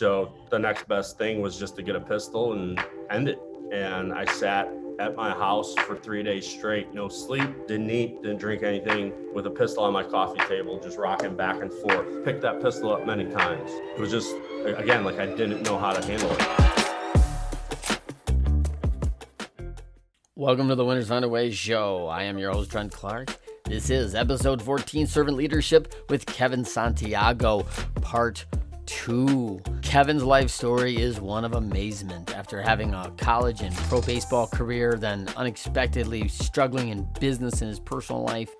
So the next best thing was just to get a pistol and end it. And I sat at my house for three days straight, no sleep, didn't eat, didn't drink anything, with a pistol on my coffee table, just rocking back and forth. Picked that pistol up many times. It was just, again, like I didn't know how to handle it. Welcome to the Winners Find a Way show. I am your host, Trent Clark. This is episode 14 Servant Leadership with Kevin Santiago, part two. Kevin's life story is one of amazement. After having a college and pro baseball career, then unexpectedly struggling in business and his personal life,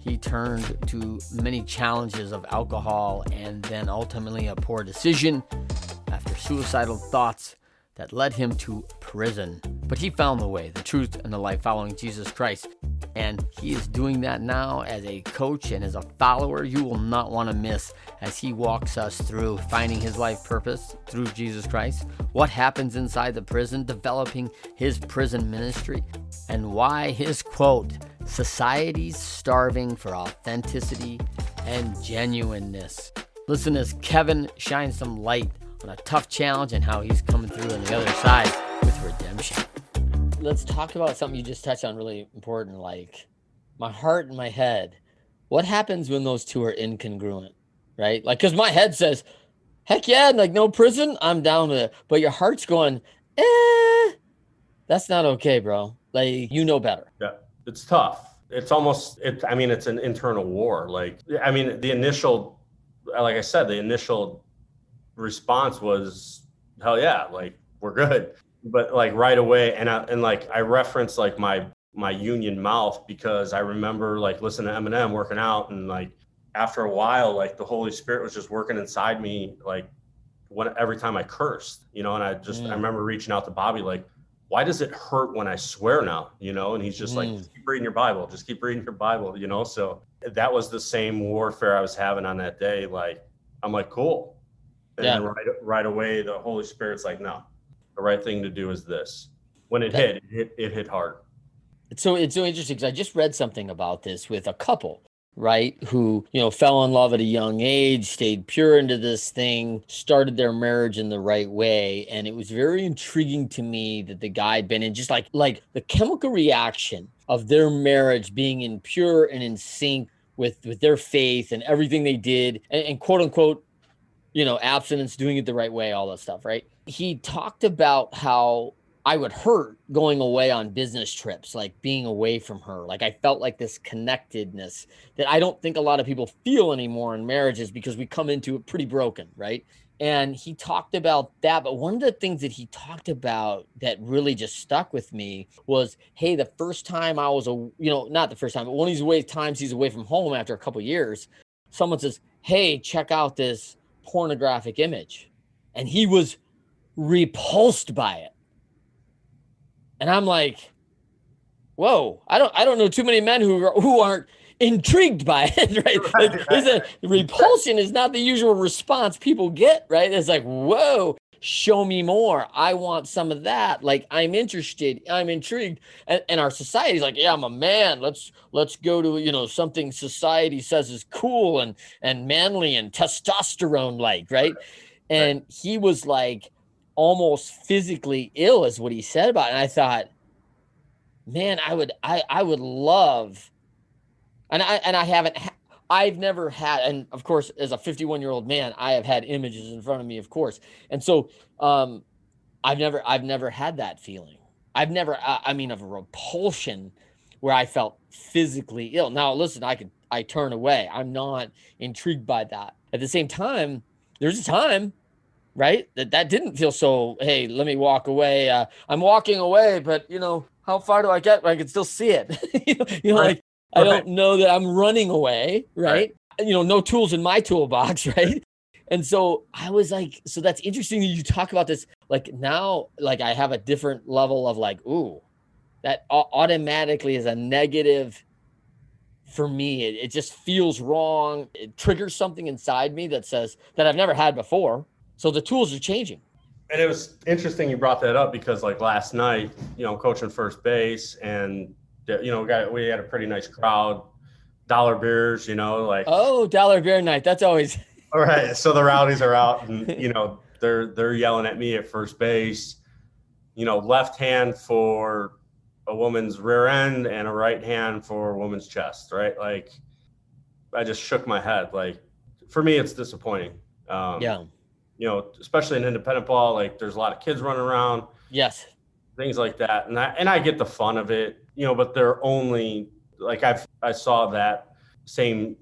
he turned to many challenges of alcohol and then ultimately a poor decision after suicidal thoughts that led him to prison. But he found the way, the truth, and the life following Jesus Christ. And he is doing that now as a coach and as a follower you will not want to miss as he walks us through finding his life purpose through Jesus Christ, what happens inside the prison, developing his prison ministry, and why his quote, Society's starving for authenticity and genuineness. Listen as Kevin shines some light on a tough challenge and how he's coming through on the other side with redemption. Let's talk about something you just touched on really important like my heart and my head. What happens when those two are incongruent right? Like because my head says heck yeah like no prison i'm down with it. But your heart's going eh that's not okay bro. Like you know better. Yeah it's tough. It's almost it i mean it's an internal war. Like i mean the initial like i said the initial response was hell yeah like we're good but like right away and I, and like I reference like my my union mouth because I remember like listening to Eminem working out and like after a while like the Holy Spirit was just working inside me like when every time I cursed, you know, and I just mm. I remember reaching out to Bobby like why does it hurt when I swear now, you know? And he's just mm. like just keep reading your Bible, just keep reading your Bible, you know? So that was the same warfare I was having on that day like I'm like cool. And yeah. then right right away the Holy Spirit's like no the right thing to do is this. When it hit, it hit, it hit hard. So it's so interesting because I just read something about this with a couple, right? Who, you know, fell in love at a young age, stayed pure into this thing, started their marriage in the right way. And it was very intriguing to me that the guy had been in just like like the chemical reaction of their marriage being in pure and in sync with with their faith and everything they did and, and quote unquote, you know, abstinence, doing it the right way, all that stuff, right? he talked about how I would hurt going away on business trips, like being away from her. Like I felt like this connectedness that I don't think a lot of people feel anymore in marriages because we come into it pretty broken, right? And he talked about that. But one of the things that he talked about that really just stuck with me was hey, the first time I was a, you know, not the first time, but one of these ways times he's away from home after a couple years, someone says, hey, check out this pornographic image. And he was repulsed by it. And I'm like, whoa, I don't I don't know too many men who are, who aren't intrigued by it, right? right, right. A, repulsion is not the usual response people get, right? It's like, whoa, show me more. I want some of that. Like I'm interested, I'm intrigued. And, and our society's like, yeah, I'm a man. Let's let's go to, you know, something society says is cool and and manly and testosterone like, right? And he was like, almost physically ill is what he said about it. And I thought, man, I would I I would love and I and I haven't I've never had and of course as a 51 year old man, I have had images in front of me, of course. And so um I've never I've never had that feeling. I've never I, I mean of a repulsion where I felt physically ill. Now listen, I could I turn away. I'm not intrigued by that. At the same time, there's a time right? That that didn't feel so. Hey, let me walk away. Uh, I'm walking away, but you know, how far do I get? I can still see it. you know, you right. like I don't know that I'm running away, right? right? You know, no tools in my toolbox, right? And so I was like, so that's interesting that you talk about this. Like now, like I have a different level of like, ooh, that automatically is a negative for me. It, it just feels wrong. It triggers something inside me that says that I've never had before so the tools are changing. And it was interesting you brought that up because like last night, you know, I'm coaching first base and you know, we got we had a pretty nice crowd, dollar beers, you know, like oh, dollar beer night. That's always all right. So the rowdies are out and you know, they're they're yelling at me at first base. You know, left hand for a woman's rear end and a right hand for a woman's chest, right? Like I just shook my head. Like for me, it's disappointing. Um, yeah. You know, especially in independent ball, like there's a lot of kids running around. Yes. Things like that, and I and I get the fun of it, you know. But they're only like I've I saw that same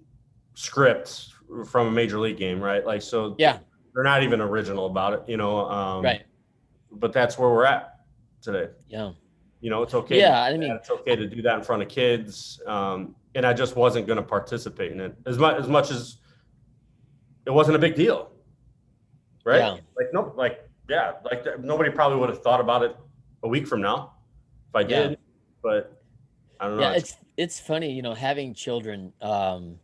script from a major league game, right? Like so. Yeah. They're not even original about it, you know. Um, right. But that's where we're at today. Yeah. You know, it's okay. Yeah, I mean, it's okay to do that in front of kids. Um, and I just wasn't going to participate in it as much as much as it wasn't a big deal, right? Yeah. Like no, like yeah, like nobody probably would have thought about it a week from now if I did, Yeah. But I don't know. Yeah, it's it's funny, you know, having children. Um,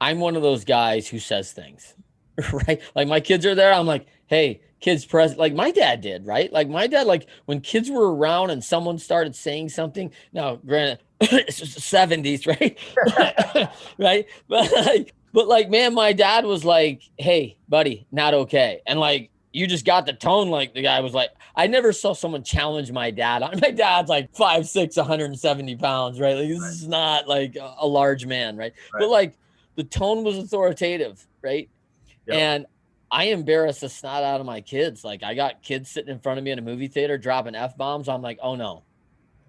I'm one of those guys who says things, right? Like my kids are there, I'm like, hey, kids present. Like my dad did, right? Like my dad, like when kids were around and someone started saying something. Now, granted, it's just the 70s, right? right, but like, but like, man, my dad was like, hey, buddy, not okay, and like. You just got the tone like the guy was like, I never saw someone challenge my dad. My dad's like five, six, 170 pounds, right? Like this Right. is not like a, large man, right? Right. But like the tone was authoritative, right? Yep. And I embarrassed the snot out of my kids. Like I got kids sitting in front of me in a movie theater dropping f bombs. I'm like, oh no.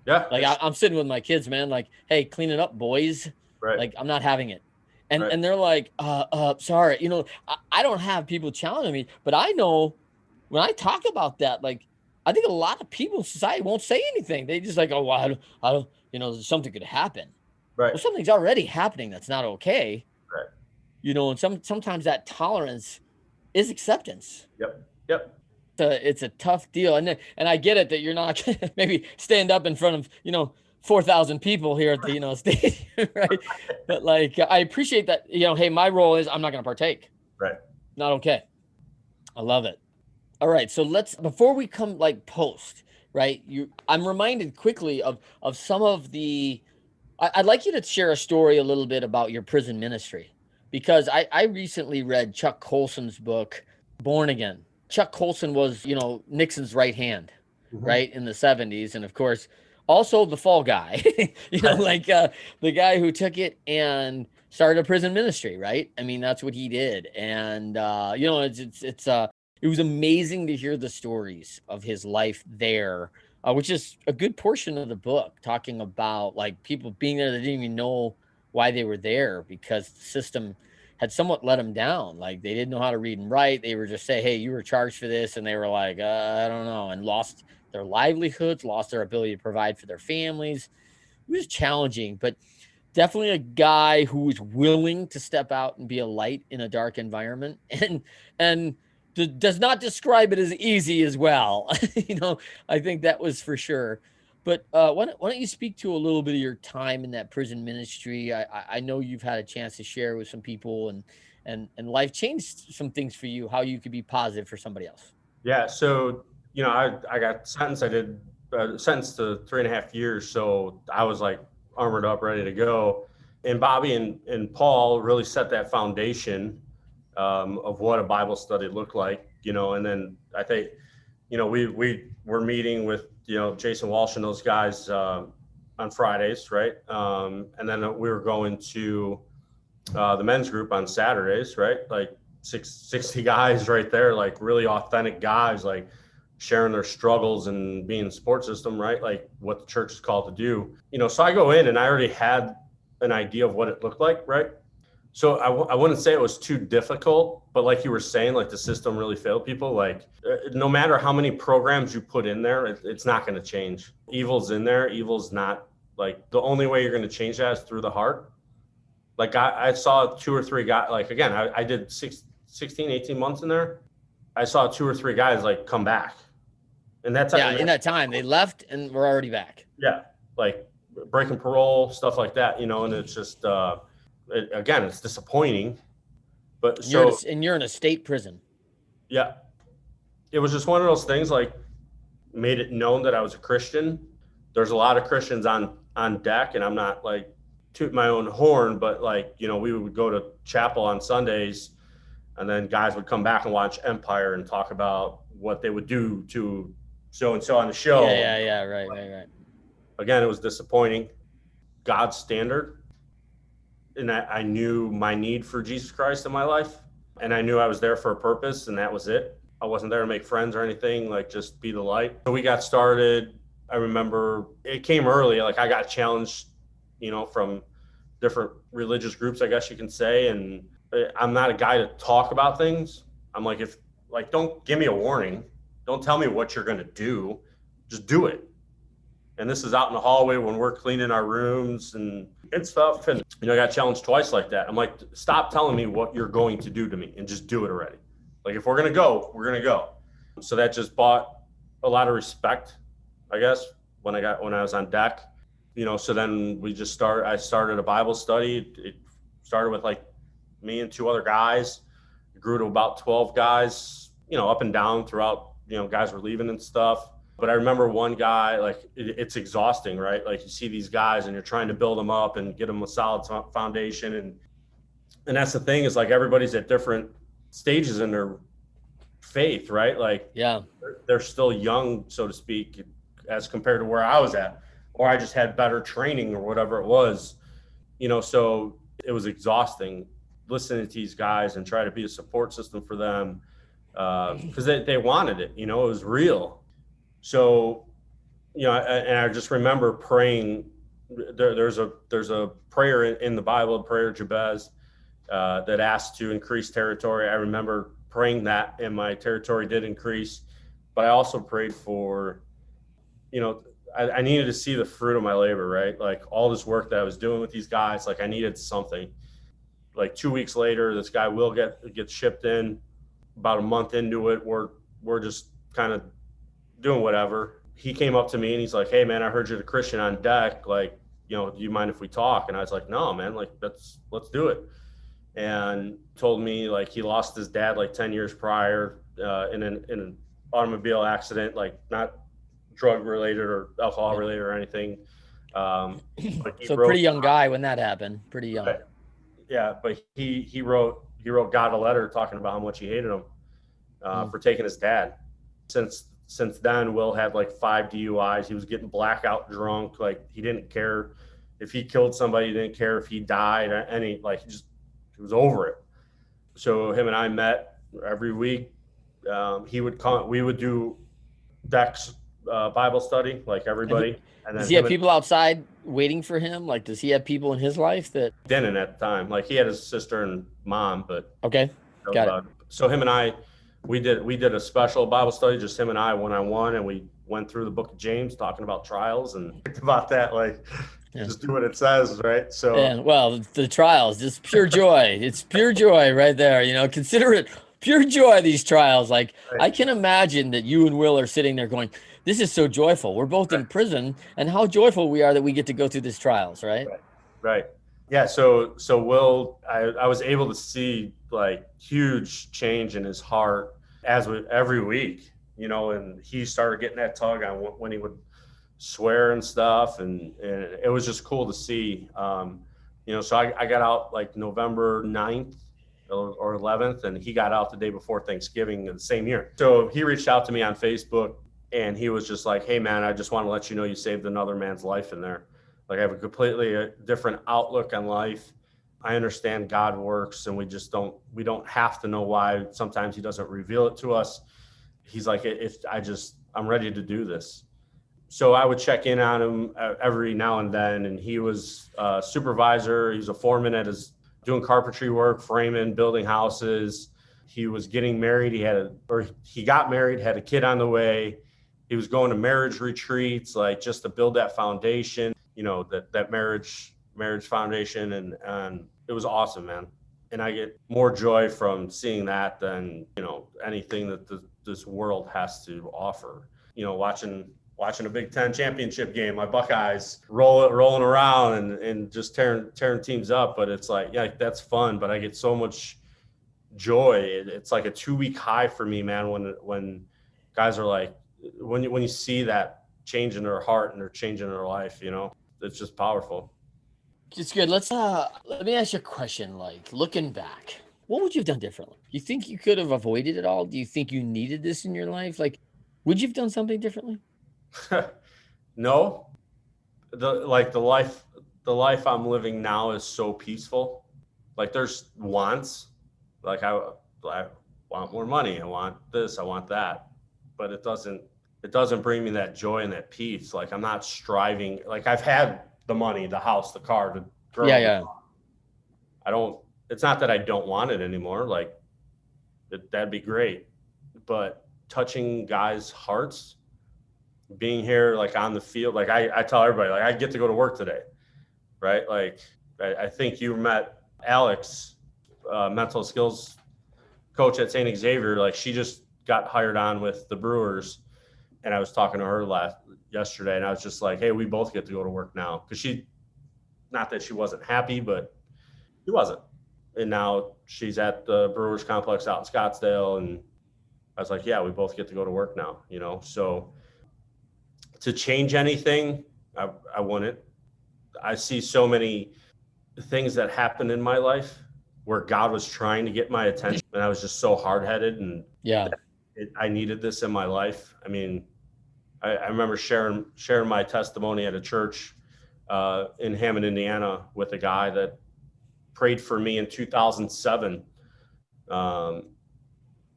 yeah, Like I, I'm sitting with my kids, man. Like, hey, clean it up, boys. right, Like I'm not having it. And Right. and they're like, uh, uh, sorry. You know, I, I don't have people challenging me, but I know when I talk about that, like I think a lot of people in society won't say anything. They just like, oh, well, I don't, I don't, you know, something could happen. right, Well, something's already happening that's not okay. Right. You know, and some sometimes that tolerance is acceptance. yep, yep, It's a, it's a tough deal, and and I get it that you're not maybe stand up in front of you know four thousand people here at the you know stadium, right? But like I appreciate that you know, hey, my role is I'm not gonna partake. Right. Not okay. I love it. All right, so let's before we come like post, right? You, I'm reminded quickly of of some of the. I, I'd like you to share a story a little bit about your prison ministry, because I I recently read Chuck Colson's book, Born Again. Chuck Colson was you know Nixon's right hand, Mhm. right in the 70s, and of course also the fall guy, you know, like uh, the guy who took it and started a prison ministry, right? I mean, that's what he did, and uh, you know, it's it's it's uh it was amazing to hear the stories of his life there, uh, which is a good portion of the book, talking about like people being there that didn't even know why they were there because the system had somewhat let them down. Like they didn't know how to read and write. They were just say, "Hey, you were charged for this," and they were like, uh, "I don't know," and lost their livelihoods, lost their ability to provide for their families. It was challenging, but definitely a guy who was willing to step out and be a light in a dark environment and and d- does not describe it as easy as well you know i think that was for sure but uh, why, don't, why don't you speak to a little bit of your time in that prison ministry I, I i know you've had a chance to share with some people and and and life changed some things for you how you could be positive for somebody else Yeah. So, you know, I, I got sentenced. I did uh, sentenced to three and a half years. So I was like armored up, ready to go. And Bobby and, and Paul really set that foundation um, of what a Bible study looked like, you know, and then I think, you know, we, we were meeting with, you know, Jason Walsh and those guys uh, on Fridays, right? Um, and then we were going to uh, the men's group on Saturdays, right? Like six, 60 guys right there, like really authentic guys, like sharing their struggles and being support system, right? Like what the church is called to do. You know, so I go in and I already had an idea of what it looked like, right? So I w- I wouldn't say it was too difficult, but like you were saying, like the system really failed people. Like uh, no matter how many programs you put in there, it, it's not going to change. Evil's in there. Evil's not like the only way you're going to change that is through the heart. Like I, I saw two or three guys, like again, I, I did six, 16, 18 months in there. I saw two or three guys like come back. And that's yeah in that time they left and we're already back yeah, like breaking parole, stuff like that, you know, and it's just, uh, it, again, it's disappointing. But you're so, a, and you're in a state prison yeah, it was just one of those things like made it known that I was a Christian. There's a lot of Christians on, on deck, and I'm not like toot my own horn, but like, you know, we would go to chapel on Sundays and then guys would come back and watch Empire and talk about what they would do to so and so on the show. Yeah, yeah, yeah. Right, right, right. Again, it was disappointing. God's standard, and I, I knew my need for Jesus Christ in my life, and I knew I was there for a purpose, and that was it. I wasn't there to make friends or anything, like just be the light. So we got started. I remember it came early. Like I got challenged, you know, from different religious groups, I guess you can say. And uh, I'm not a guy to talk about things. I'm like, if like, don't give me a warning. Don't tell me what you're going to do. Just do it. And this is out in the hallway when we're cleaning our rooms and and stuff. And you know, I got challenged twice like that. I'm like, stop telling me what you're going to do to me and just do it already. Like if we're gonna go, we're gonna go. So that just bought a lot of respect, I guess, when I got when I was on deck. You know, so then we just start. I started a Bible study. It started with like me and two other guys. It grew to about twelve guys. You know, up and down throughout. You know, guys were leaving and stuff. But I remember one guy, like it, it's exhausting, right? Like you see these guys and you're trying to build them up and get them a solid foundation, and and that's the thing is like everybody's at different stages in their faith, right? Like, yeah, they're, they're still young, so to speak, as compared to where I was at, or I just had better training or whatever it was, you know. So it was exhausting listening to these guys and try to be a support system for them because uh, they, they wanted it, you know, it was real. So, you know, and I just remember praying. There, there's a there's a prayer in, in the Bible, prayer Jabez, uh, that asked to increase territory. I remember praying that, and my territory did increase. But I also prayed for, you know, I, I, needed to see the fruit of my labor, right? Like all this work that I was doing with these guys, like I needed something. Like two weeks later, this guy will get get shipped in. About a month into it, we're we're just kind of doing whatever. He came up to me and he's like, "Hey, man, I heard you're the Christian on deck. Like, you know, do you mind if we talk?" And I was like, "No, man. Like, let's let's do it." and told me like he lost his dad like 10 years prior uh, in an in an automobile accident, like not drug related or alcohol related or anything. Um, so pretty young guy when that happened. Pretty young. Yeah, but he he wrote he wrote God a letter talking about how much he hated him uh, mm. for taking his dad. Since since then, Will had like five DUIs. He was getting blackout drunk. Like he didn't care if he killed somebody. He didn't care if he died. Any like he just he was over it. So him and I met every week. Um, he would come. We would do Dex uh, Bible study like everybody. And does he have people outside waiting for him? Like, does he have people in his life that didn't at the time? Like, he had his sister and mom, but okay, got it. So him and I, we did we did a special Bible study, just him and I, one on one, and we went through the Book of James, talking about trials and about that. Like, yeah. just do what it says, right? So, yeah, well, the trials, just pure joy. it's pure joy right there. You know, consider it pure joy. These trials, like right. I can imagine that you and Will are sitting there going, "This is so joyful. We're both right. in prison, and how joyful we are that we get to go through these trials." Right. Right. right. Yeah. So, so Will, I, I was able to see like huge change in his heart as with every week, you know, and he started getting that tug on when he would swear and stuff, and, and it was just cool to see. Um, you know, so I, I got out like November 9th or 11th, and he got out the day before Thanksgiving in the same year. So he reached out to me on Facebook, and he was just like, "Hey, man, I just want to let you know you saved another man's life in there. Like I have a completely uh, different outlook on life." I understand God works, and we just don't we don't have to know why. Sometimes He doesn't reveal it to us. He's like, if I just I'm ready to do this, so I would check in on him uh, every now and then, and he was a supervisor. He was a foreman at his doing carpentry work, framing, building houses. He was getting married. He had a, or he got married, had a kid on the way. He was going to marriage retreats, like just to build that foundation, you know, that that marriage marriage foundation, and and it was awesome, man. And I get more joy from seeing that than you know anything that the, this world has to offer. You know, watching watching a Big Ten championship game, my Buckeyes roll rolling around and, and just tearing tearing teams up. But it's like, yeah, that's fun. But I get so much joy. It, it's like a two week high for me, man. When when guys are like, when you when you see that change in their heart and they're changing their life, you know, it's just powerful. It's good. Let's uh let me ask you a question. Like looking back, what would you have done differently? You think you could have avoided it all? Do you think you needed this in your life? Like, would you have done something differently? no, the like the life the life I'm living now is so peaceful. Like there's wants, like I, I want more money, I want this, I want that, but it doesn't it doesn't bring me that joy and that peace. Like I'm not striving. Like I've had the money, the house, the car, the girl. Yeah, yeah. I don't. It's not that I don't want it anymore. Like it, that'd be great, but touching guys' hearts, being here like on the field, like I, I tell everybody, like I get to go to work today, right? Like I, I think you met Alex, uh, mental skills coach at St. Xavier. Like she just got hired on with the Brewers and I was talking to her last yesterday, and I was just like, "Hey, we both get to go to work now," because she, not that she wasn't happy, but she wasn't. And now she's at the Brewers complex out in Scottsdale, and I was like, "Yeah, we both get to go to work now," you know. So to change anything, I, I wouldn't. I see so many things that happen in my life where God was trying to get my attention, and I was just so hard headed, and yeah, it, I needed this in my life. I mean, I, I remember sharing sharing my testimony at a church uh, in Hammond, Indiana, with a guy that prayed for me in 2007. Um,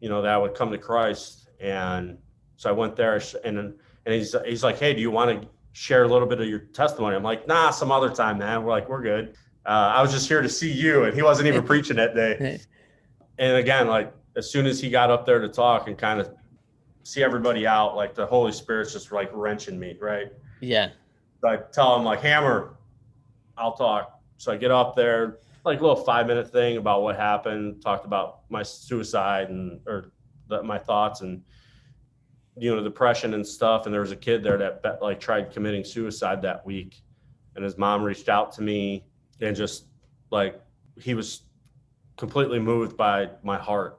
you know that I would come to Christ, and so I went there, and and he's he's like, "Hey, do you want to share a little bit of your testimony?" I'm like, "Nah, some other time, man." We're like, "We're good." Uh, I was just here to see you, and he wasn't even preaching that day. And again, like as soon as he got up there to talk and kind of see everybody out, like the Holy Spirit's just like wrenching me, right? Yeah. So I tell him like, Hammer, I'll talk. So I get up there, like a little five minute thing about what happened, talked about my suicide and or the, my thoughts and you know depression and stuff. And there was a kid there that like tried committing suicide that week, and his mom reached out to me and just like he was completely moved by my heart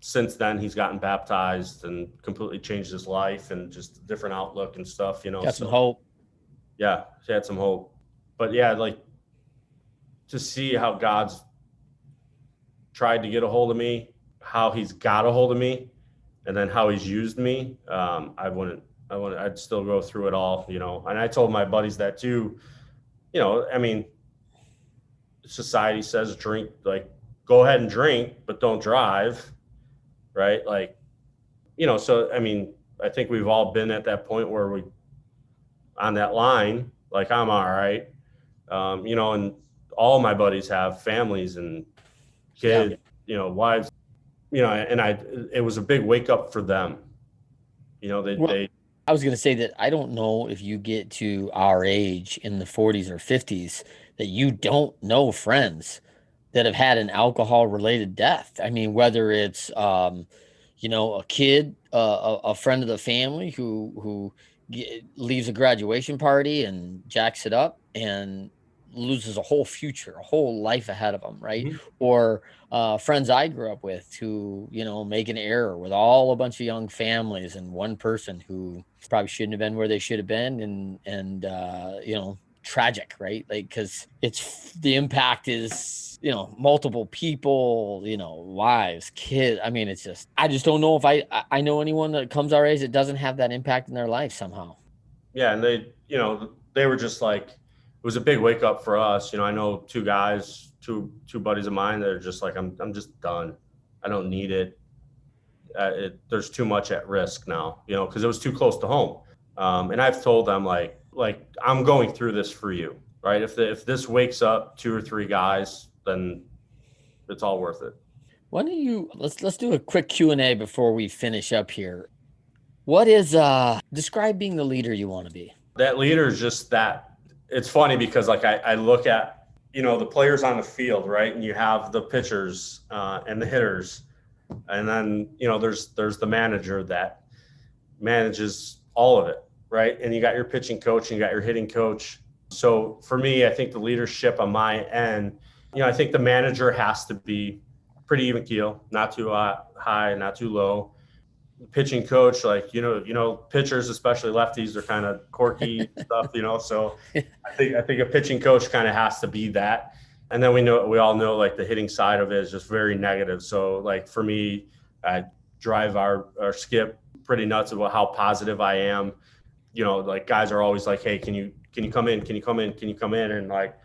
since then he's gotten baptized and completely changed his life and just a different outlook and stuff you know got some so, hope. Yeah he had some hope. But yeah like to see how god's tried to get a hold of me how he's got a hold of me and then how he's used me um, i wouldn't i wouldn't i'd still go through it all you know. And i told my buddies that too you know i mean society says drink like go ahead and drink but don't drive right? Like, you know, so I mean, I think we've all been at that point where we on that line, like I'm all right. Um, you know, and all my buddies have families and kids, yeah. you know, wives, you know, and I it was a big wake up for them. You know, they, well, they I was going to say that I don't know if you get to our age in the 40s or 50s that you don't know friends that have had an alcohol related death. I mean, whether it's, um, you know, a kid, uh, a, a, friend of the family who, who leaves a graduation party and jacks it up and loses a whole future, a whole life ahead of them, right? Mm-hmm. Or uh, friends I grew up with who, you know, make an error with all a bunch of young families and one person who probably shouldn't have been where they should have been, and and uh, you know, tragic, right? Like because it's the impact is you know multiple people you know wives kids i mean it's just i just don't know if i i know anyone that comes our age that doesn't have that impact in their life somehow. Yeah and they you know they were just like it was a big wake up for us you know i know two guys two two buddies of mine that are just like i'm, I'm just done. I don't need it, uh, it there's too much at risk now you know because it was too close to home. Um, and i've told them like like i'm going through this for you right if the, if this wakes up two or three guys then it's all worth it. Why don't you let's let's do a quick Q and A before we finish up here. What is uh describe being the leader you want to be? That leader is just that. It's funny because like I, I look at you know the players on the field, right, and you have the pitchers uh, and the hitters, and then you know there's there's the manager that manages all of it, right, and you got your pitching coach and you got your hitting coach. So for me, I think the leadership on my end you know, I think the manager has to be pretty even keel, not too uh, high, not too low. Pitching coach, like you know, you know, pitchers, especially lefties, are kind of quirky stuff, you know. So I think I think a pitching coach kind of has to be that. And then we know we all know like the hitting side of it is just very negative. So like for me, I drive our our skip pretty nuts about how positive I am. You know, like guys are always like, "Hey, can you can you come in? Can you come in? Can you come in?" And like,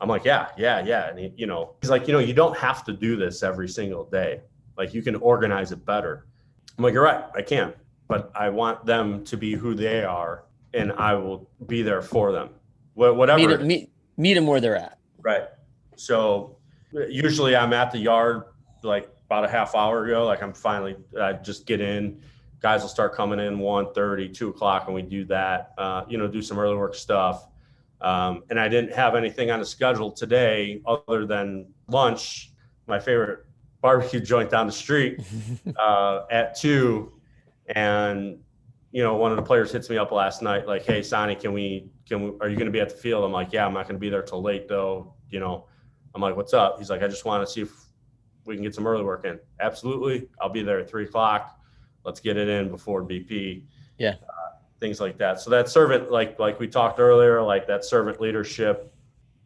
I'm like, "Yeah, yeah, yeah." And he, you know, he's like, "You know, you don't have to do this every single day. Like, you can organize it better." I'm like, "You're right, I can, but I want them to be who they are, and I will be there for them, Wh- whatever." Meet, meet, meet them where they're at. Right. So usually I'm at the yard like about a half hour ago. Like I'm finally, I just get in. Guys will start coming in 1 2 o'clock, and we do that. Uh, you know, do some early work stuff. Um, and I didn't have anything on the schedule today other than lunch, my favorite barbecue joint down the street uh, at two. And you know, one of the players hits me up last night, like, "Hey, Sonny, can we? Can we? Are you going to be at the field?" I'm like, "Yeah, I'm not going to be there till late, though." You know, I'm like, "What's up?" He's like, "I just want to see if we can get some early work in." Absolutely, I'll be there at three o'clock. Let's get it in before BP. Yeah. Uh, things like that. So that servant, like like we talked earlier, like that servant leadership,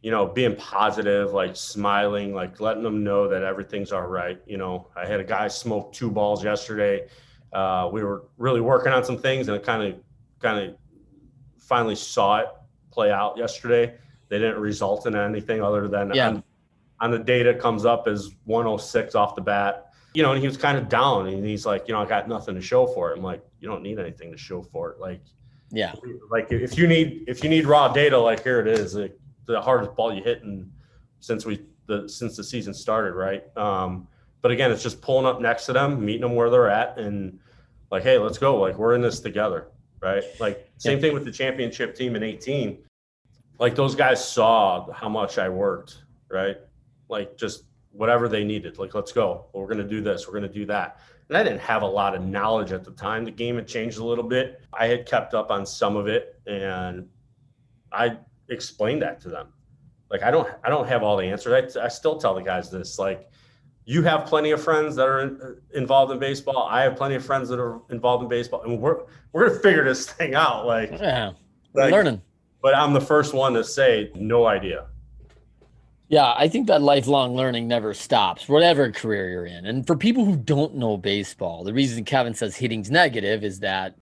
you know, being positive, like smiling, like letting them know that everything's all right. You know, I had a guy smoke two balls yesterday. Uh, we were really working on some things, and it kind of kind of finally saw it play out yesterday. They didn't result in anything other than Yeah. on, on the data comes up as 106 off the bat. You know, and he was kind of down, and he's like, you know, I got nothing to show for it. I'm like, you don't need anything to show for it. Like, Yeah. like if you need if you need raw data, like here it is, like the hardest ball you hit in since we the since the season started, right? Um, but again, it's just pulling up next to them, meeting them where they're at, and like, hey, let's go. Like we're in this together, right? Like same Yeah. thing with the championship team in 18. Like those guys saw how much I worked, right? Like just whatever they needed. Like let's go. We're gonna do this. We're gonna do that. And I didn't have a lot of knowledge at the time. The game had changed a little bit. I had kept up on some of it, and I explained that to them. Like I don't, I don't have all the answers. I, I still tell the guys this. Like, you have plenty of friends that are in, involved in baseball. I have plenty of friends that are involved in baseball, and we're we're gonna figure this thing out. Like, Yeah. like Learning. but I'm the first one to say no idea. Yeah, I think that lifelong learning never stops, whatever career you're in. And for people who don't know baseball, the reason Kevin says hitting's negative is that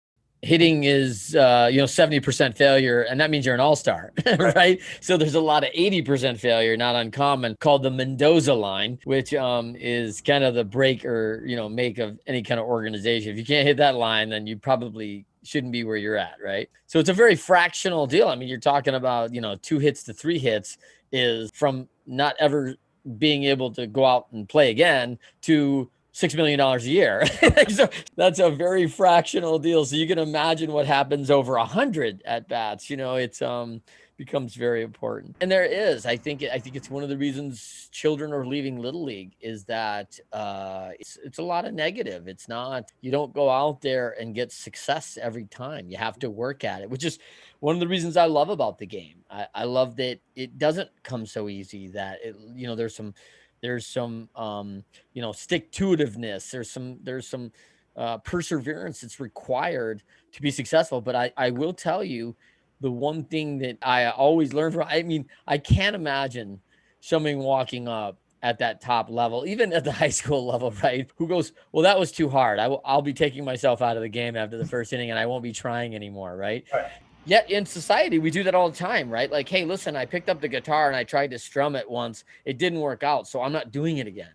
hitting is uh, you know 70% failure, and that means you're an all-star, right? So there's a lot of 80% failure, not uncommon, called the Mendoza line, which um, is kind of the break or you know make of any kind of organization. If you can't hit that line, then you probably shouldn't be where you're at, right? So it's a very fractional deal. I mean, you're talking about you know two hits to three hits is from not ever being able to go out and play again to six million dollars a year. so that's a very fractional deal. So you can imagine what happens over a hundred at bats. You know, it's um becomes very important. And there is, I think, I think it's one of the reasons children are leaving little league is that uh, it's it's a lot of negative. It's not you don't go out there and get success every time. You have to work at it, which is one of the reasons I love about the game. I, I love that it doesn't come so easy. That it, you know, there's some, there's some, um, you know, stick to itiveness. There's some, there's some uh, perseverance that's required to be successful. But I, I will tell you, the one thing that I always learn from. I mean, I can't imagine someone walking up at that top level, even at the high school level, right? Who goes, well, that was too hard. I will, I'll be taking myself out of the game after the first inning, and I won't be trying anymore, right? Right. Yet in society, we do that all the time, right? Like, hey, listen, I picked up the guitar and I tried to strum it once. It didn't work out, so I'm not doing it again.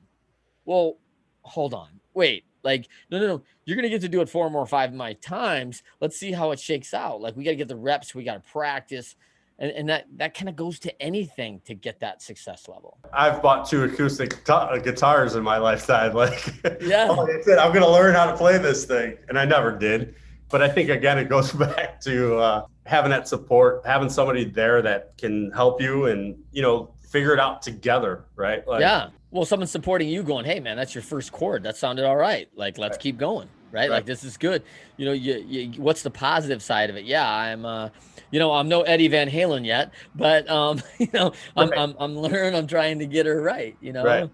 Well, hold on, wait. Like, no, no, no. You're gonna get to do it four more, five my times. Let's see how it shakes out. Like, we got to get the reps. We got to practice, and and that that kind of goes to anything to get that success level. I've bought two acoustic guita- guitars in my lifetime. Like, Yeah. oh, that's it. I'm going to learn how to play this thing, and I never did. But I think again, it goes back to uh, having that support, having somebody there that can help you, and you know, figure it out together, right? Like, yeah. Well, someone's supporting you, going, "Hey, man, that's your first chord. That sounded all right. Like, let's Right. keep going. Right? Right. Like, this is good. You know, you, you what's the positive side of it? Yeah, I'm, uh, you know, I'm no Eddie Van Halen yet, but um, you know, I'm, Right. I'm, I'm learning. I'm trying to get her right. You know, Right.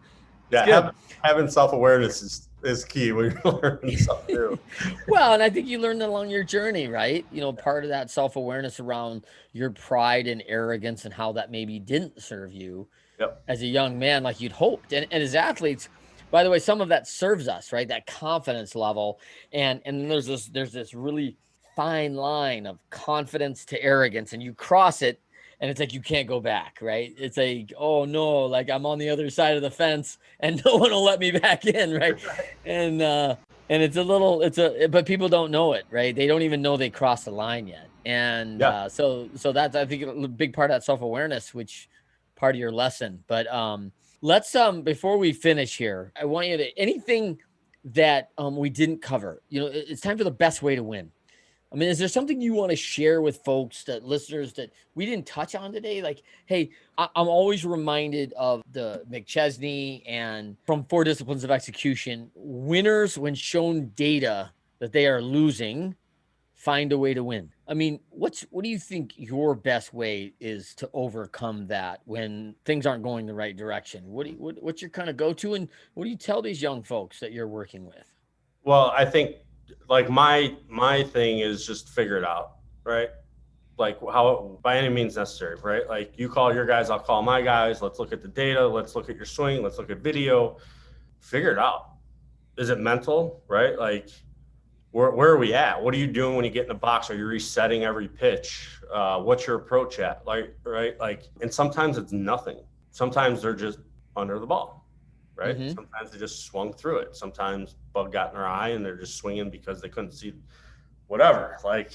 Yeah, have- having self awareness is is key when you're learning something new. well, and I think you learned along your journey, right? You know, part of that self awareness around your pride and arrogance and how that maybe didn't serve you. yep. as a young man, like you'd hoped. And, and as athletes, by the way, some of that serves us, right? That confidence level. And and there's this there's this really fine line of confidence to arrogance, and you cross it, and it's like you can't go back, right? It's like, oh no, like I'm on the other side of the fence, and no one will let me back in, right? And uh, and it's a little, it's a, but people don't know it, right? They don't even know they crossed the line yet, and Yeah. uh, so so that's I think a big part of that self awareness, which part of your lesson. But um, let's um before we finish here, I want you to anything that um we didn't cover. You know, it's time for the best way to win. I mean, is there something you want to share with folks that listeners that we didn't touch on today? Like, hey, I, I'm always reminded of the McChesney and from Four Disciplines of Execution. Winners, when shown data that they are losing, find a way to win. I mean, what's what do you think your best way is to overcome that when things aren't going the right direction? What do you, what, what's your kind of go to, and what do you tell these young folks that you're working with? Well, I think like my my thing is just figure it out, right? Like how by any means necessary, right? Like you call your guys, I'll call my guys. Let's look at the data. Let's look at your swing. Let's look at video. Figure it out. Is it mental, right? Like where where are we at? What are you doing when you get in the box? Are you resetting every pitch? Uh, what's your approach at? Like right? Like and sometimes it's nothing. Sometimes they're just under the ball right? Mhm. Sometimes they just swung through it. Sometimes bug got in their eye and they're just swinging because they couldn't see whatever. Like,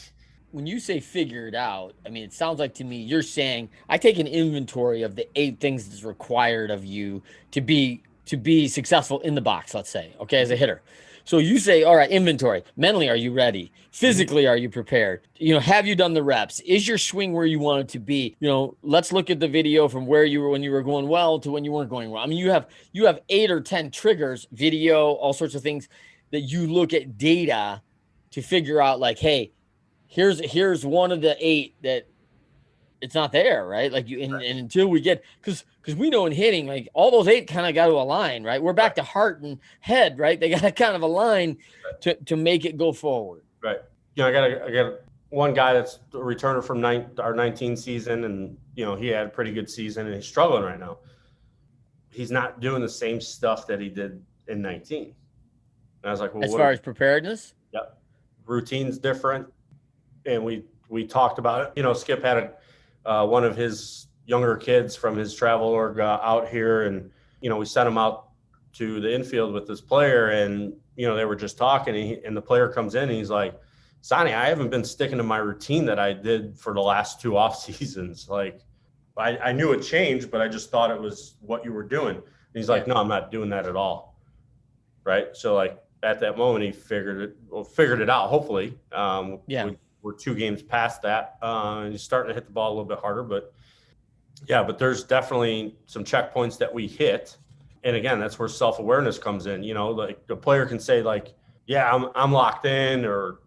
when you say figure it out, I mean, it sounds like to me you're saying I take an inventory of the eight things that's required of you to be to be successful in the box. Let's say, okay, as a hitter. So you say, all right, inventory. Mentally, are you ready? Physically, mm-hmm. are you prepared? You know, have you done the reps? Is your swing where you want it to be? You know, let's look at the video from where you were when you were going well to when you weren't going well. I mean, you have you have eight or ten triggers, video, all sorts of things that you look at data to figure out, like, hey, here's here's one of the eight that it's not there, right? Like you and, and until we get because because we know in hitting, like all those eight kind of got to align, right? We're back to heart and head, right? They got to kind of align to to make it go forward. right. You know, I got I got one guy that's a returner from nine, our 19 season, and, you know, he had a pretty good season and he's struggling right now. He's not doing the same stuff that he did in 19. And I was like, well, As far as preparedness, yep, routine's different and we we talked about it you know skip had a, uh, one of his younger kids from his travel org uh, out here and you know we sent him out to the infield with this player and you know they were just talking and, he, and the player comes in and he's like sonny i haven't been sticking to my routine that i did for the last two off seasons. Like I, I knew it changed but i just thought it was what you were doing. And he's like no i'm not doing that at all. Right? So like at that moment he figured it well figured it out hopefully. Um Yeah. we, we're two games past that. Uh and he's starting to hit the ball a little bit harder but yeah but there's definitely some checkpoints that we hit. And again that's where self-awareness comes in you know like the player can say like yeah i'm, I'm locked in or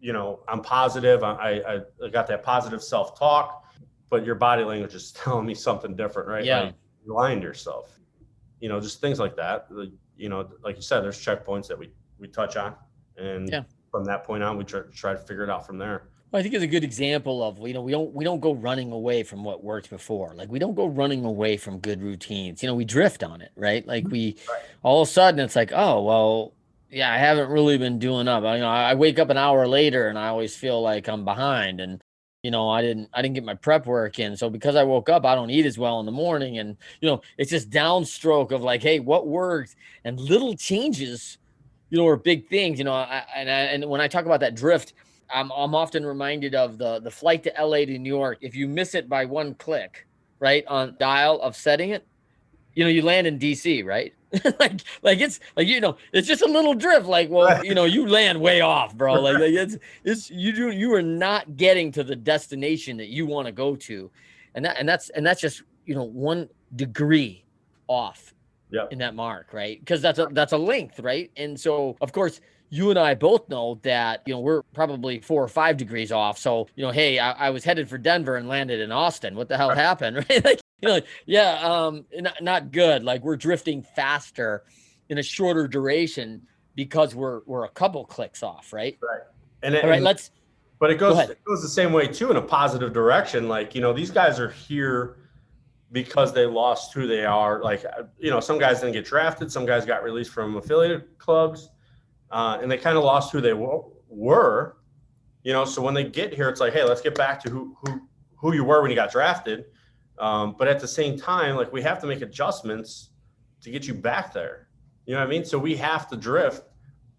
you know i'm positive. I i, I got that positive self-talk but your body language is telling me something different right? Yeah. like you're lying to yourself you know just things like that. Like, you know like you said there's checkpoints that we we touch on and Yeah. From that point on we try, try to figure it out from there Well, I think it's a good example of you know we don't we don't go running away from what worked before. Like we don't go running away from good routines. You know, we drift on it, right? Like we mm-hmm. Right. all of a sudden it's like, oh well, yeah, I haven't really been doing up. I, you know, I wake up an hour later and I always feel like I'm behind, and you know, I didn't I didn't get my prep work in. So because I woke up, I don't eat as well in the morning, and you know, it's just downstroke of like, hey, what worked, and little changes, you know, are big things. You know, I, and I, and when I talk about that drift. I'm, I'm often reminded of the the flight to LA to New York. If you miss it by one click, right on dial of setting it, you know you land in DC, right? like like it's like you know it's just a little drift. Like well you know you land way off, bro. Like, like it's it's you do you are not getting to the destination that you want to go to, and that and that's and that's just you know one degree off Yep. in that mark, right? Because that's a that's a length, right? And so of course you and I both know that you know we're probably four or five degrees off. So you know, hey, I, I was headed for Denver and landed in Austin. What the hell happened, right? Like you know, yeah, um, not, not good. Like we're drifting faster in a shorter duration because we're we're a couple clicks off, right? and, it, All right, and- let's but it goes ahead. it goes the same way too in a positive direction like you know these guys are here because they lost who they are. Like, you know, some guys didn't get drafted, some guys got released from affiliated clubs, uh, and they kind of lost who they w- were. You know, so when they get here, it's like, hey, let's get back to who who who you were when you got drafted. Um, but at the same time, like we have to make adjustments to get you back there. You know what I mean? So we have to drift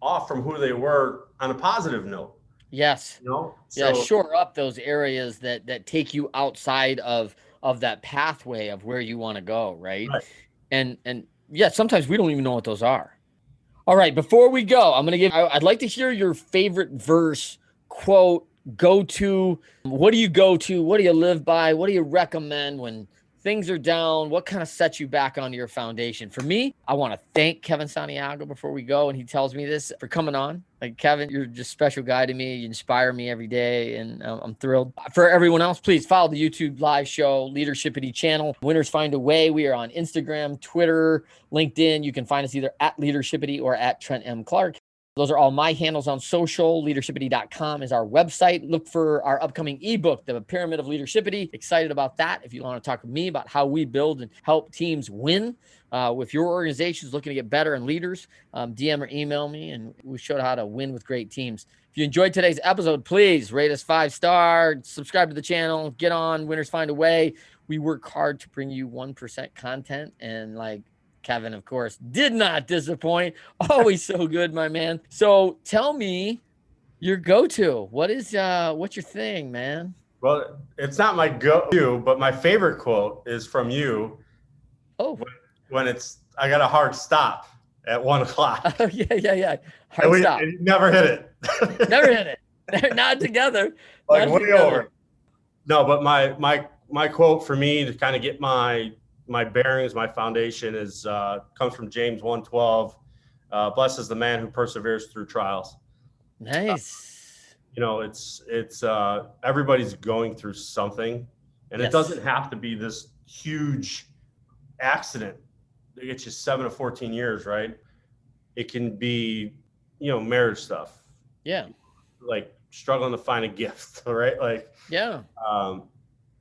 off from who they were on a positive note. Yes. You know? yeah, shore up those areas that that take you outside of of that pathway of where you want to go, right? Right. And and yeah, sometimes we don't even know what those are. All right, before we go, I'm gonna give. I, I'd like to hear your favorite verse, quote, go to. What do you go to? What do you live by? What do you recommend when things are down? What kind of sets you back onto your foundation? For me, I want to thank Kevin Santiago before we go, and he tells me this for coming on. Like Kevin, you're just special guy to me. You inspire me every day, and um, I'm thrilled. For everyone else, please follow the YouTube live show, Leadershipity channel. Winners find a way. We are on Instagram, Twitter, LinkedIn. You can find us either at Leadershipity or at Trent M. Clark. Those are all my handles on social. Leadershipity.com is our website. Look for our upcoming ebook, The Pyramid of Leadershipity. Excited about that. If you want to talk with me about how we build and help teams win uh, with your organizations looking to get better and leaders, um, DM or email me, and we showed how to win with great teams. If you enjoyed today's episode, please rate us five star, subscribe to the channel, get on Winners Find a Way. We work hard to bring you 1% content and like Kevin, of course, did not disappoint. Always so good, my man. So tell me your go-to. What is uh what's your thing, man? Well, it's not my go-to, but my favorite quote is from you. Oh, when it's I got a hard stop at one o'clock. Oh yeah, yeah, yeah. Hard and we, stop. and you never hit it. Never hit it. They're not together. like Not way together. over. No, but my my my quote for me to kind of get my my bearings, my foundation is uh, comes from James one twelve. Uh, Blessed is the man who perseveres through trials. Nice. You know, it's it's uh, everybody's going through something, and Yes. it doesn't have to be this huge accident that gets you seven to fourteen years, right? It can be, you know, marriage stuff, Yeah. like struggling to find a gift, right? Like Yeah. um,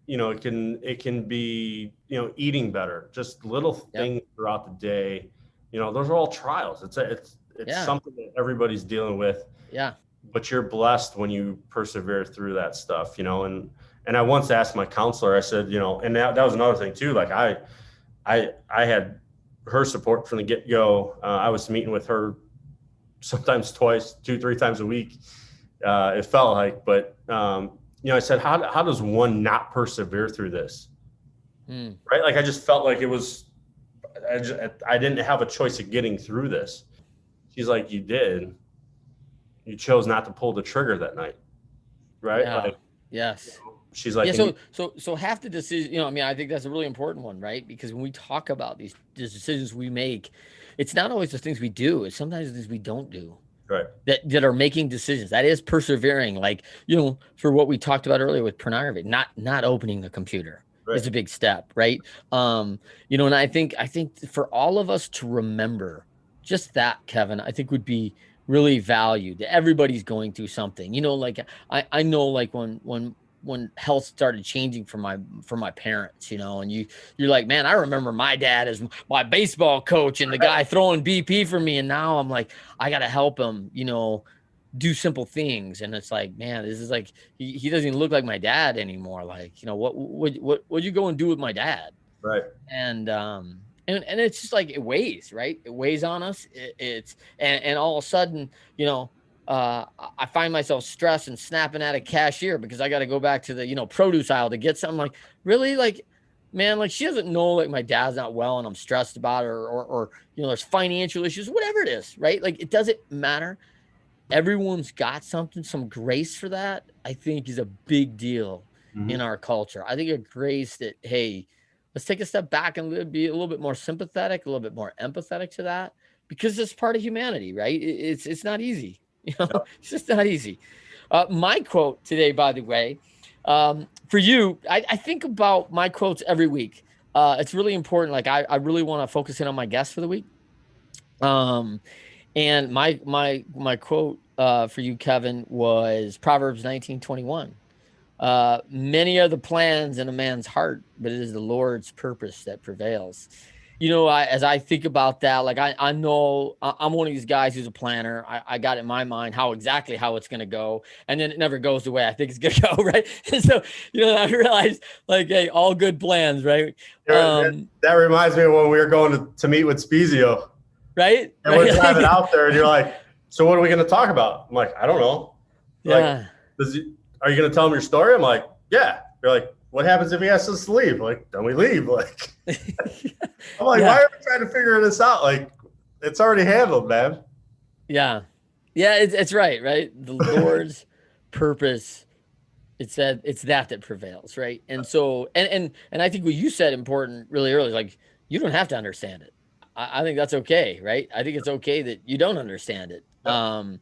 you know, it can it can be you know eating better, just little Yep. things throughout the day. You know, those are all trials. It's a, it's it's Yeah. something that everybody's dealing with, Yeah. but you're blessed when you persevere through that stuff. You know, and and I once asked my counselor, I said, you know, and that, that was another thing too. Like I, I I had her support from the get go. Uh, I was meeting with her sometimes twice, two, three times a week. Uh, it felt like, but um, you know, I said, how how does one not persevere through this? Hmm. Right? Like I just felt like it was, I, just, I didn't have a choice of getting through this. She's like, you did. You chose not to pull the trigger that night, right? Yeah. Like Yes. she's like, yeah. So so so half the decision, you know, I mean, I think that's a really important one, right? Because when we talk about these, these decisions we make, it's not always the things we do. It's sometimes the things we don't do. right, that that are making decisions that is persevering like you know for what we talked about earlier with pornography not not opening the computer Right. is a big step right? Um you know and i think i think for all of us to remember just that kevin i think would be really valued. Everybody's going through something you know like i i know like when when when health started changing for my for my parents you know and you you're like man i remember my dad as my baseball coach and the guy throwing bp for me and now i'm like I gotta help him, you know, do simple things. And it's like, man, this is like he, he doesn't even look like my dad anymore. Like, you know, what what what what you go and do with my dad? right, And um and, and it's just like it weighs, right? It weighs on us. It, it's and, and all of a sudden, you know, uh, I- find myself stressed and snapping at a cashier because I got to go back to the you know produce aisle to get something. Like, really, like, man, like she doesn't know like my dad's not well and I'm stressed about her, or or you know, there's financial issues, whatever it is, right? Like, it doesn't matter. Everyone's got something, some grace for that. I think is a big deal Mhm. in our culture. I think a grace that hey, let's take a step back and be a little bit more sympathetic, a little bit more empathetic to that because it's part of humanity, right? It's it's not easy. You know, it's just not easy. Uh, my quote today, by the way, um, for you, I, I think about my quotes every week. Uh, it's really important. Like I, I really want to focus in on my guests for the week. Um, and my my my quote uh, for you, Kevin, was Proverbs nineteen twenty one. Uh, many are the plans in a man's heart, but it is the Lord's purpose that prevails. You know, I, as I think about that, like I, I know I'm one of these guys who's a planner. I, I got in my mind how exactly how it's going to go, and then it never goes the way I think it's going to go, right? And so, you know, I realized like, hey, all good plans, right? Um, that reminds me of when we were going to, to meet with Spezio, right? And we're driving out there, and you're like, "So what are we going to talk about?" I'm like, "I don't know." Like, yeah. Does he, are you going to tell him your story? I'm like, yeah. You're like, what happens if he asks us to leave? Like, then we leave. Like, I'm like, yeah. why are we trying to figure this out? Like, it's already handled, man. Yeah. Yeah, it's, it's right, right? The Lord's purpose it's that it's that that prevails right and so and and and i think what you said important really early like you don't have to understand it I, I, think that's okay right i think it's okay that you don't understand it um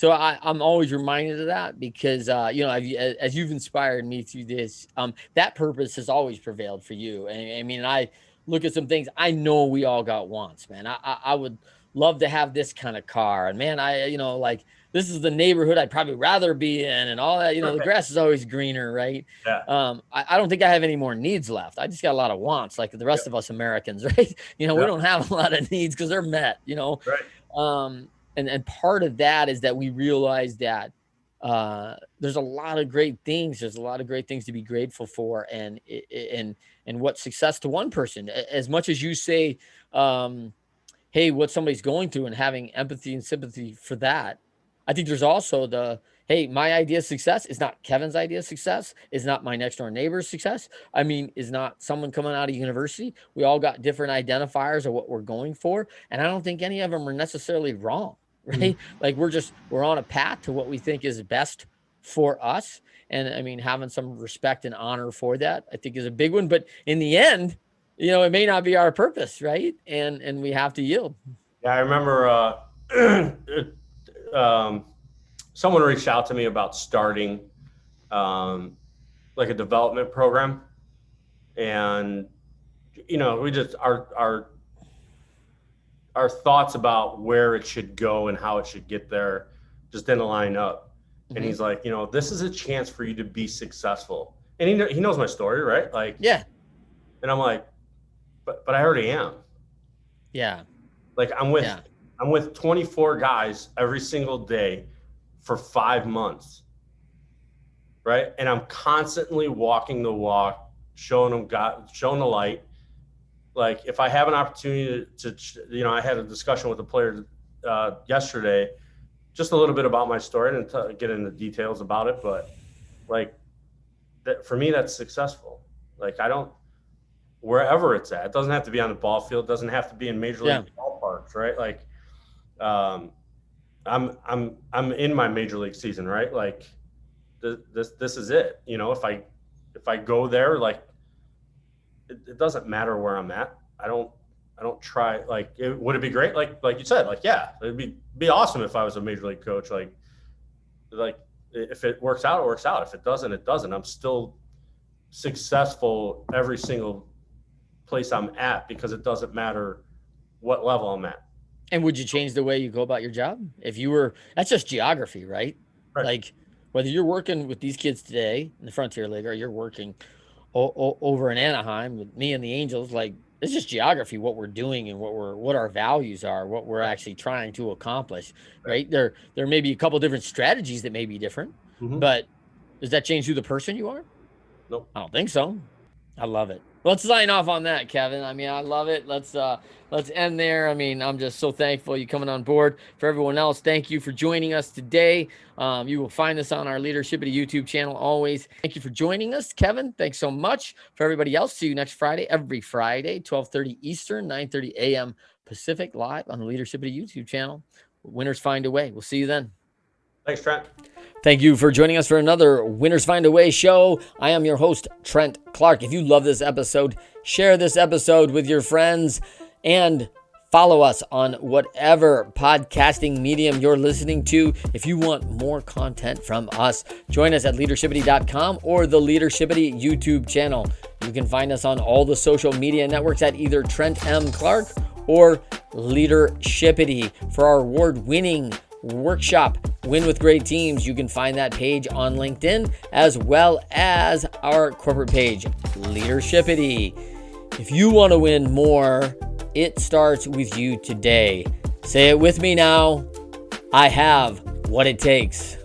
so I, I'm always reminded of that because uh, you know I've, as you've inspired me through this, um, that purpose has always prevailed for you. And I mean, I look at some things. I know we all got wants, man. I, I, I would love to have this kind of car, and man, I you know like this is the neighborhood I'd probably rather be in, and all that. You know, the grass is always greener, right? Yeah. Um, I, I, don't think I have any more needs left. I just got a lot of wants, like the rest yeah. of us Americans, right? You know, yeah. we don't have a lot of needs because they're met. You know. Right. Um, and and part of that is that we realize that uh, there's a lot of great things. There's a lot of great things to be grateful for, and and and what success to one person. As much as you say, um, hey, what somebody's going through, and having empathy and sympathy for that, I think there's also the hey, my idea of success is not Kevin's idea of success, is not my next door neighbor's success. I mean, is not someone coming out of university. We all got different identifiers of what we're going for. And I don't think any of them are necessarily wrong, right? Mm. Like we're just, we're on a path to what we think is best for us. And I mean, having some respect and honor for that, I think is a big one. But in the end, you know, it may not be our purpose, right? And and we have to yield. Yeah, I remember uh um someone reached out to me about starting um, like a development program, and you know, we just our our our thoughts about where it should go and how it should get there just didn't line up. Mm-hmm. And he's like, you know, this is a chance for you to be successful. And he he knows my story, right? Like, yeah. And I'm like, but but I already am. Yeah. Like I'm with yeah. I'm with 24 guys every single day for five months. Right. And I'm constantly walking the walk, showing them God, showing the light. Like if I have an opportunity to, to you know, I had a discussion with a player uh, yesterday, just a little bit about my story. Didn't t- get into details about it, but like that for me, that's successful. Like I don't, wherever it's at, it doesn't have to be on the ball field, doesn't have to be in major league yeah. ballparks, right? Like, um, I'm I'm I'm in my major league season, right? Like this this this is it. You know, if I if I go there, like it, it doesn't matter where I'm at. I don't I don't try like it, would it be great? Like like you said, like yeah, it'd be be awesome if I was a major league coach. Like like if it works out, it works out. If it doesn't, it doesn't. I'm still successful every single place I'm at because it doesn't matter what level I'm at. And would you change the way you go about your job if you were? That's just geography, right? right. Like whether you're working with these kids today in the Frontier League or you're working o- o- over in Anaheim with me and the Angels, like it's just geography what we're doing and what we're what our values are, what we're actually trying to accomplish. Right? right? There there may be a couple different strategies that may be different, mm-hmm. but does that change who the person you are? Nope. I don't think so. I love it. Let's sign off on that, Kevin. I mean, I love it. Let's uh let's end there. I mean, I'm just so thankful you coming on board. For everyone else, thank you for joining us today. Um, you will find us on our Leadershipity YouTube channel always. Thank you for joining us, Kevin. Thanks so much. For everybody else, see you next Friday, every Friday, 12:30 Eastern, 9:30 a.m. Pacific, live on the Leadershipity YouTube channel. Winners find a way. We'll see you then. Thanks, Trent. Thank you for joining us for another Winners Find a Way show. I am your host, Trent Clark. If you love this episode, share this episode with your friends and follow us on whatever podcasting medium you're listening to. If you want more content from us, join us at leadershipity.com or the Leadershipity YouTube channel. You can find us on all the social media networks at either Trent M. Clark or Leadershipity for our award winning workshop Win with Great Teams, you can find that page on LinkedIn as well as our corporate page, Leadershipity. If you want to win more, it starts with you today. Say it with me now. I have what it takes.